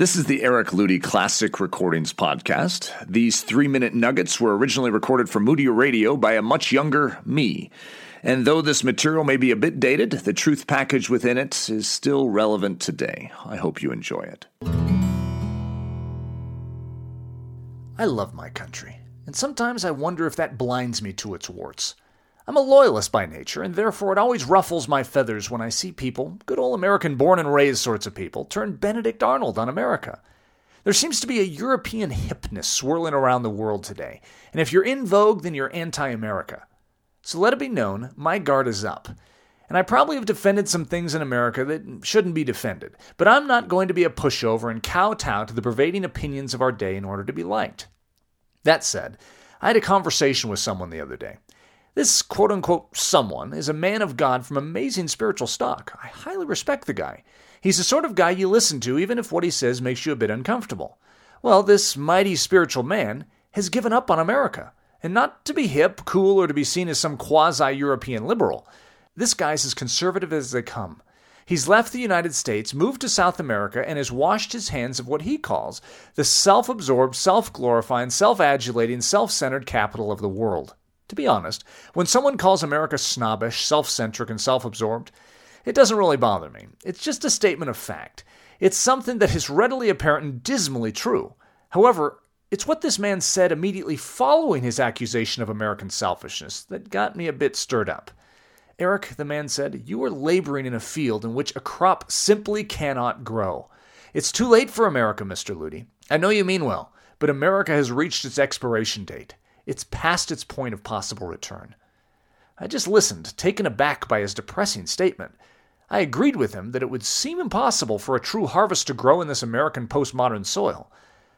This is the Eric Ludy Classic Recordings Podcast. These three minute nuggets were originally recorded for Moody Radio by a much younger me. And though this material may be a bit dated, the truth package within it is still relevant today. I hope you enjoy it. I love my country, and sometimes I wonder if that blinds me to its warts. I'm a loyalist by nature, and therefore it always ruffles my feathers when I see people, good old American born and raised sorts of people, turn Benedict Arnold on America. There seems to be a European hipness swirling around the world today, and if you're in vogue, then you're anti America. So let it be known, my guard is up. And I probably have defended some things in America that shouldn't be defended, but I'm not going to be a pushover and kowtow to the pervading opinions of our day in order to be liked. That said, I had a conversation with someone the other day. This quote unquote someone is a man of God from amazing spiritual stock. I highly respect the guy. He's the sort of guy you listen to even if what he says makes you a bit uncomfortable. Well, this mighty spiritual man has given up on America. And not to be hip, cool, or to be seen as some quasi European liberal. This guy's as conservative as they come. He's left the United States, moved to South America, and has washed his hands of what he calls the self absorbed, self glorifying, self adulating, self centered capital of the world. To be honest, when someone calls America snobbish, self centric, and self absorbed, it doesn't really bother me. It's just a statement of fact. It's something that is readily apparent and dismally true. However, it's what this man said immediately following his accusation of American selfishness that got me a bit stirred up. Eric, the man said, you are laboring in a field in which a crop simply cannot grow. It's too late for America, Mr. Ludy. I know you mean well, but America has reached its expiration date. It's past its point of possible return. I just listened, taken aback by his depressing statement. I agreed with him that it would seem impossible for a true harvest to grow in this American postmodern soil.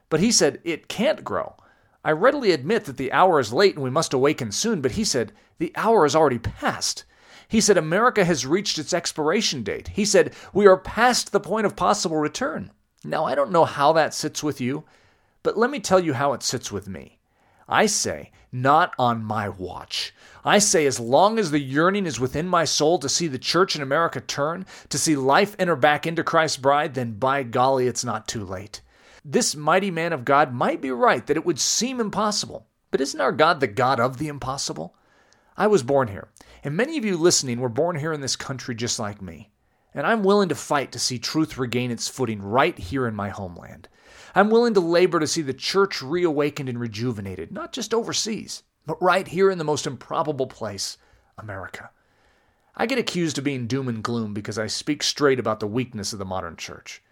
But he said it can't grow. I readily admit that the hour is late and we must awaken soon, but he said the hour is already past. He said America has reached its expiration date. He said we are past the point of possible return. Now, I don't know how that sits with you, but let me tell you how it sits with me. I say, not on my watch. I say, as long as the yearning is within my soul to see the church in America turn, to see life enter back into Christ's bride, then by golly, it's not too late. This mighty man of God might be right that it would seem impossible, but isn't our God the God of the impossible? I was born here, and many of you listening were born here in this country just like me. And I'm willing to fight to see truth regain its footing right here in my homeland. I'm willing to labor to see the church reawakened and rejuvenated, not just overseas, but right here in the most improbable place, America. I get accused of being doom and gloom because I speak straight about the weakness of the modern church.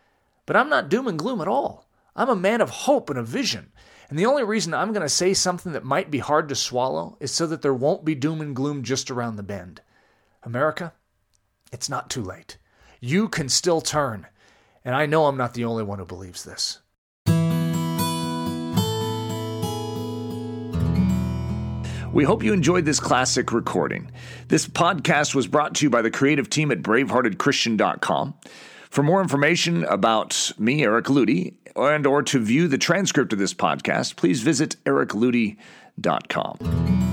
But I'm not doom and gloom at all. I'm a man of hope and a vision. And the only reason I'm going to say something that might be hard to swallow is so that there won't be doom and gloom just around the bend. America, it's not too late. You can still turn. And I know I'm not the only one who believes this. We hope you enjoyed this classic recording. This podcast was brought to you by the creative team at braveheartedchristian.com. For more information about me, Eric Ludy, and or to view the transcript of this podcast, please visit ericludy.com.